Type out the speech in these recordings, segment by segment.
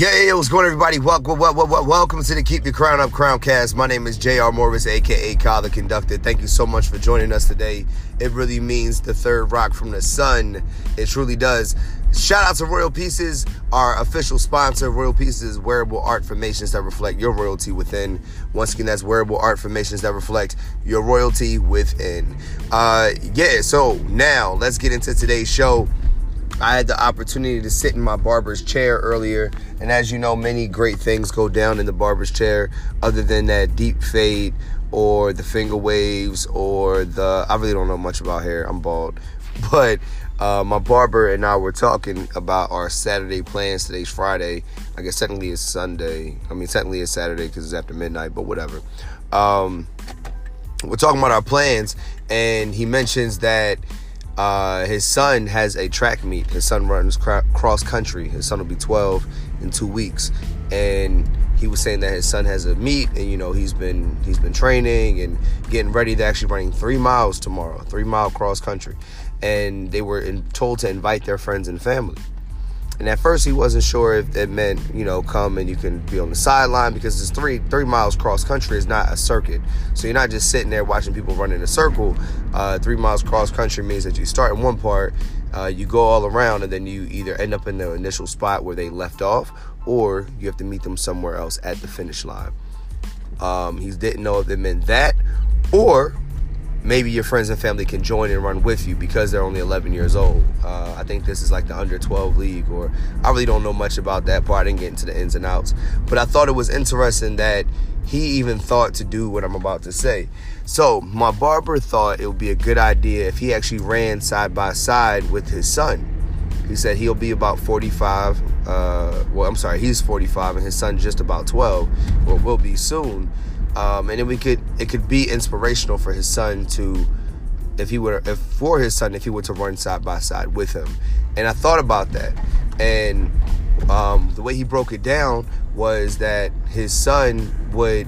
Yeah, what's going on, everybody? Welcome, welcome, welcome to the Keep Your Crown Up Crowncast. My name is J.R. Morris, aka Kyle the Conductor. Thank you so much for joining us today. It really means the third rock from the sun. It truly does. Shout out to Royal Pieces, our official sponsor. Royal Pieces wearable art formations that reflect your royalty within. Once again, that's wearable art formations that reflect your royalty within. Uh, yeah, so now let's get into today's show. I had the opportunity to sit in my barber's chair earlier, and as you know, many great things go down in the barber's chair, other than that deep fade or the finger waves or the. I really don't know much about hair. I'm bald, but uh, my barber and I were talking about our Saturday plans. Today's Friday. I guess technically it's Sunday. I mean, technically it's Saturday because it's after midnight, but whatever. Um, we're talking about our plans, and he mentions that uh, his son has a track meet. His son runs cross country. His son will be 12 in two weeks, and he was saying that his son has a meet, and you know he's been he's been training and getting ready. They're actually running three miles tomorrow, three mile cross country, and they were in, told to invite their friends and family. And at first, he wasn't sure if it meant, you know, come and you can be on the sideline because it's three three miles cross country is not a circuit. So you're not just sitting there watching people run in a circle. Uh, three miles cross country means that you start in one part, uh, you go all around, and then you either end up in the initial spot where they left off, or you have to meet them somewhere else at the finish line. Um, he didn't know if it meant that, or maybe your friends and family can join and run with you because they're only 11 years old. Uh, I think this is like the under 12 league, or I really don't know much about that part. I didn't get into the ins and outs, but I thought it was interesting that he even thought to do what I'm about to say. So, my barber thought it would be a good idea if he actually ran side by side with his son. He said he'll be about 45. Uh, well, I'm sorry, he's 45, and his son just about 12, or will be soon um, and then we could it could be inspirational for his son to if he were if for his son if he were to run side by side with him. And i thought about that. And um, the way he broke it down was that his son would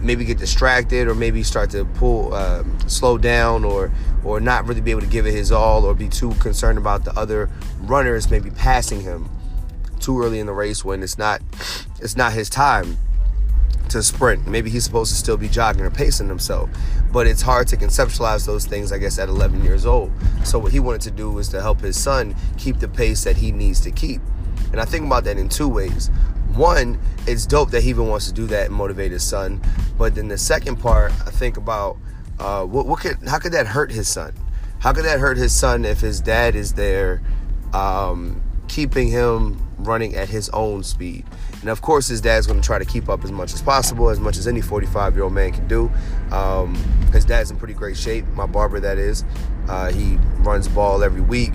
maybe get distracted or maybe start to pull um, slow down or or not really be able to give it his all or be too concerned about the other runners maybe passing him too early in the race when it's not it's not his time to sprint. Maybe he's supposed to still be jogging or pacing himself. But it's hard to conceptualize those things, I guess, at 11 years old. So what he wanted to do was to help his son keep the pace that he needs to keep. And I think about that in two ways. One, it's dope that he even wants to do that and motivate his son. But then the second part, I think about uh, what, what could, how could that hurt his son? How could that hurt his son if his dad is there um, keeping him running at his own speed. And of course, his dad's going to try to keep up as much as possible, as much as any 45 year old man can do. Um, his dad's in pretty great shape, my barber, that is. Uh, he runs ball every week.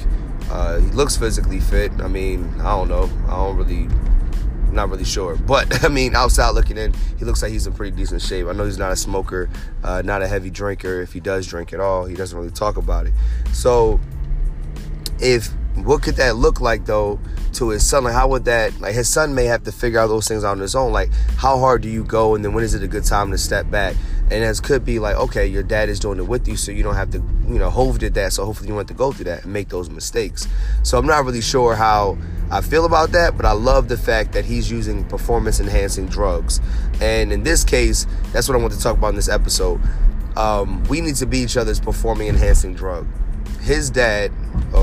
Uh, he looks physically fit. I mean, I don't know. I don't really, not really sure. But I mean, outside looking in, he looks like he's in pretty decent shape. I know he's not a smoker, uh, not a heavy drinker. If he does drink at all, he doesn't really talk about it. So, if what could that look like though to his son? Like, how would that, like, his son may have to figure out those things on his own. Like, how hard do you go? And then when is it a good time to step back? And as could be like, okay, your dad is doing it with you, so you don't have to, you know, Hove did that, so hopefully you have to go through that and make those mistakes. So I'm not really sure how I feel about that, but I love the fact that he's using performance enhancing drugs. And in this case, that's what I want to talk about in this episode. Um, we need to be each other's performing enhancing drug his dad,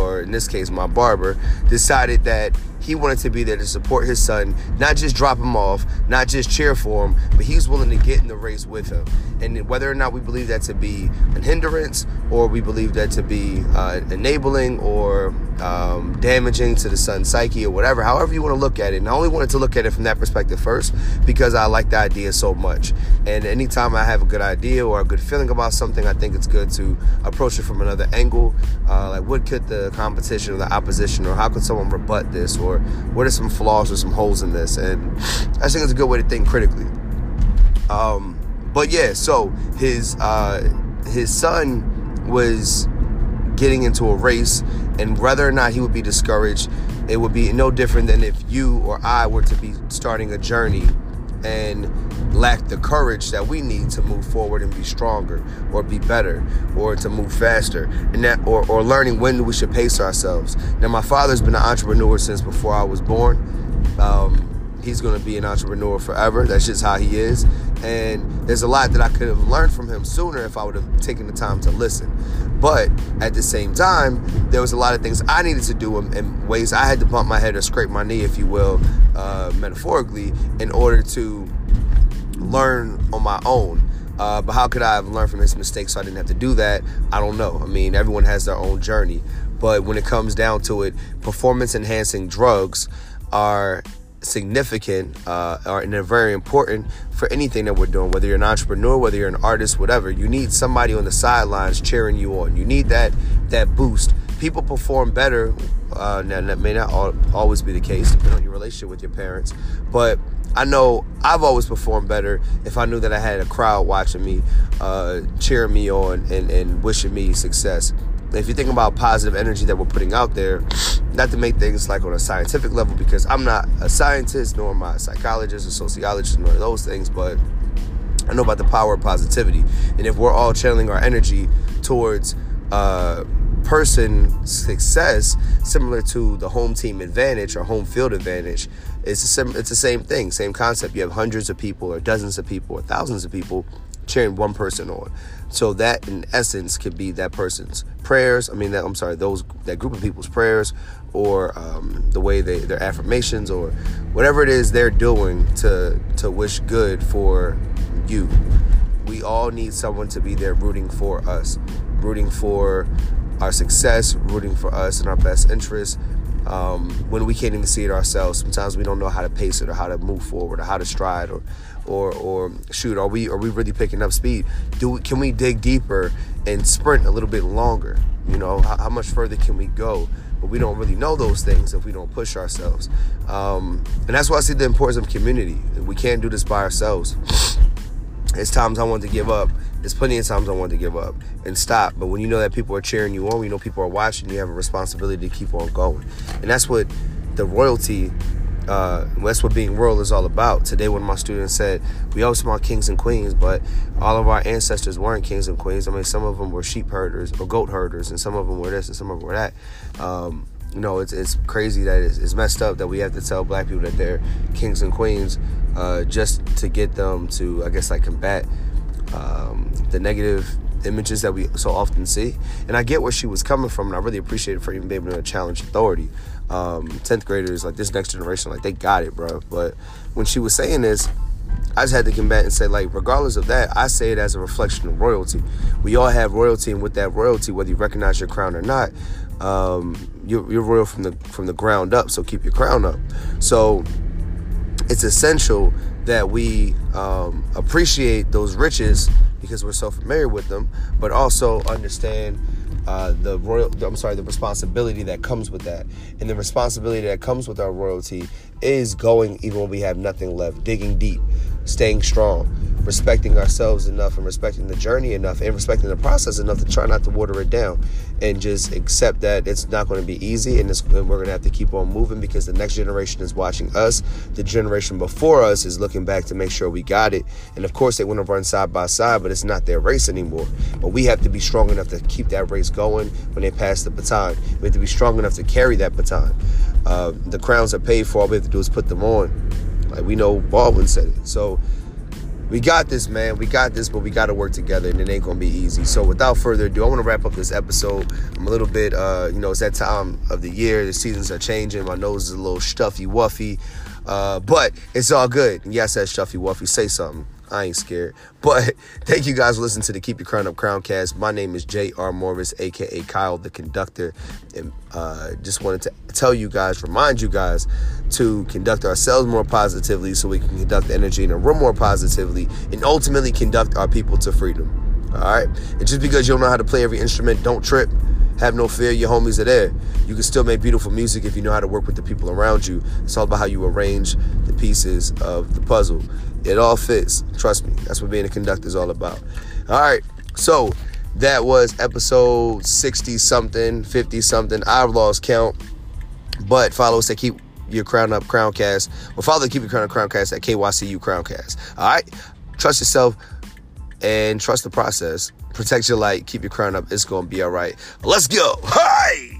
or in this case, my barber, decided that he wanted to be there to support his son, not just drop him off, not just cheer for him, but he's willing to get in the race with him. And whether or not we believe that to be an hindrance or we believe that to be uh, enabling or um, damaging to the son's psyche or whatever, however you want to look at it. And I only wanted to look at it from that perspective first because I like the idea so much. And anytime I have a good idea or a good feeling about something, I think it's good to approach it from another angle. Uh, like, what could the competition or the opposition, or how could someone rebut this, or what are some flaws or some holes in this? And I think it's a good way to think critically. Um, but yeah, so his uh, his son was getting into a race, and whether or not he would be discouraged, it would be no different than if you or I were to be starting a journey and lack the courage that we need to move forward and be stronger or be better or to move faster and that or, or learning when we should pace ourselves. Now my father's been an entrepreneur since before i was born. Um, he's going to be an entrepreneur forever. That's just how he is. And there's a lot that I could have learned from him sooner if I would have taken the time to listen. But at the same time, there was a lot of things I needed to do in, ways I had to bump my head or scrape my knee, if you will, uh, metaphorically, in order to learn on my own. Uh, but how could I have learned from his mistakes so I didn't have to do that? I don't know. I mean, everyone has their own journey. But when it comes down to it, performance enhancing drugs are significant uh, and they're very important for anything that we're doing whether you're an entrepreneur whether you're an artist whatever. You need somebody on the sidelines cheering you on. You need that that boost. People perform better uh, now that may not all, always be the case depending on your relationship with your parents but I know I've always performed better if I knew that I had a crowd watching me, uh, cheering me on, and, and wishing me success if you think about positive energy that we're putting out there, not to make things like on a scientific level, because I'm not a scientist, nor am I a psychologist or sociologist, nor those things, but I know about the power of positivity. And if we're all channeling our energy towards uh, person success, similar to the home team advantage or home field advantage, it's, a sim- it's the same thing, same concept. You have hundreds of people, or dozens of people, or thousands of people cheering one person on. So that in essence could be that person's prayers. I mean that I'm sorry, those that group of people's prayers or um, the way they their affirmations or whatever it is they're doing to to wish good for you. We all need someone to be there rooting for us, rooting for our success, rooting for us in our best interests. Um, when we can't even see it ourselves, sometimes we don't know how to pace it or how to move forward or how to stride or or or shoot. Are we are we really picking up speed? Do we, can we dig deeper and sprint a little bit longer? You know how, how, much further can we go? But we don't really know those things if we don't push ourselves. Um, and that's why i see the importance of community. We can't do this by ourselves there's times i want to give up there's plenty of times i want to give up and stop but when you know that people are cheering you on when you know people are watching you have a responsibility to keep on going and that's what the royalty uh, that's what being royal is all about. Today, one of my students said, We always about kings and queens, but all of our ancestors weren't kings and queens. I mean, some of them were sheep herders or goat herders, and some of them were this and some of them were that. Um, you know, it's, it's crazy that it's, it's, messed up that we have to tell black people that they're kings and queens uh, just to get them to, I guess, like combat um, the negative images that we so often see. And I get where she was coming from, and I really appreciate it for even being able to challenge authority um, 10th graders, like this next generation, like they got it, bro. But when she was saying this, I just had to combat and say, like, regardless of that, I say it as a reflection of royalty. We all have royalty, and with that royalty, whether you recognize your crown or not, um, you're, you're royal from the from the ground up. So keep your crown up. So it's essential that we um, appreciate those riches because we're so familiar with them, but also understand uh, the royal I'm sorry the responsibility that comes with that and the responsibility that comes with our royalty is going even when we have nothing left digging deep staying strong respecting ourselves enough and respecting the journey enough and respecting the process enough to try not to water it down and just accept that it's not going to be easy and, and we're going to have to keep on moving because the next generation is watching us. The generation before us is looking back to make sure we got it. And of course they want to run side by side but it's not their race anymore. But we have to be strong enough to keep that race going when they pass the baton. We have to be strong enough to carry that baton. Uh, the crowns are paid for. All we have to do is put them on like we know Baldwin said it so we got this, man. We got this, but we got to work together, and it ain't gonna be easy. So, without further ado, I want to wrap up this episode. I'm a little bit, uh, you know, it's that time of the year. The seasons are changing. My nose is a little stuffy, wuffy, uh, but it's all good. Yes, that stuffy, wuffy. Say something. I ain't scared. But thank you guys for listening to the Keep Your Crown Up Crowncast. My name is J.R. Morris, aka Kyle the Conductor. And uh, just wanted to tell you guys, remind you guys to conduct ourselves more positively so we can conduct the energy in a room more positively and ultimately conduct our people to freedom. All right? And just because you don't know how to play every instrument, don't trip. Have no fear, your homies are there. You can still make beautiful music if you know how to work with the people around you. It's all about how you arrange the pieces of the puzzle. It all fits. Trust me. That's what being a conductor is all about. All right. So that was episode 60 something, 50 something. I've lost count. But follow us to keep your crown up crowncast. Or follow the keep your crown up crowncast at KYCU crowncast. All right. Trust yourself and trust the process. Protect your light. Keep your crown up. It's to be all right. Let's go. Hi.